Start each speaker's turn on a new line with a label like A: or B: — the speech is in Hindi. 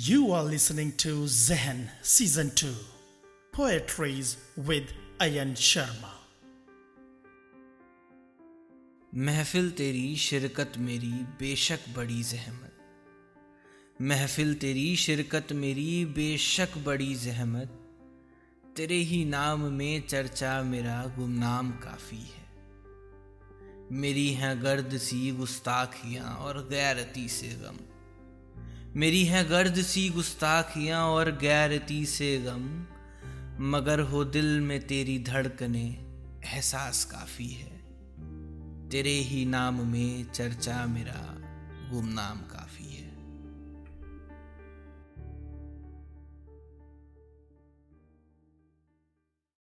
A: You are listening to Zen Season 2 Poetries with Ayan Sharma.
B: महफिल तेरी शिरकत मेरी बेशक बड़ी जहमत। महफिल तेरी शिरकत मेरी बेशक बड़ी जहमत। तेरे ही नाम में चर्चा मेरा गुमनाम काफ़ी है। मेरी हैं गर्द सी गुस्ताखियाँ और गैरती से गम। मेरी है गर्द सी गुस्ताखियाँ और गैरती से गम, मगर हो दिल में तेरी धड़कने एहसास काफ़ी है। तेरे ही नाम में चर्चा मेरा गुमनाम काफ़ी है।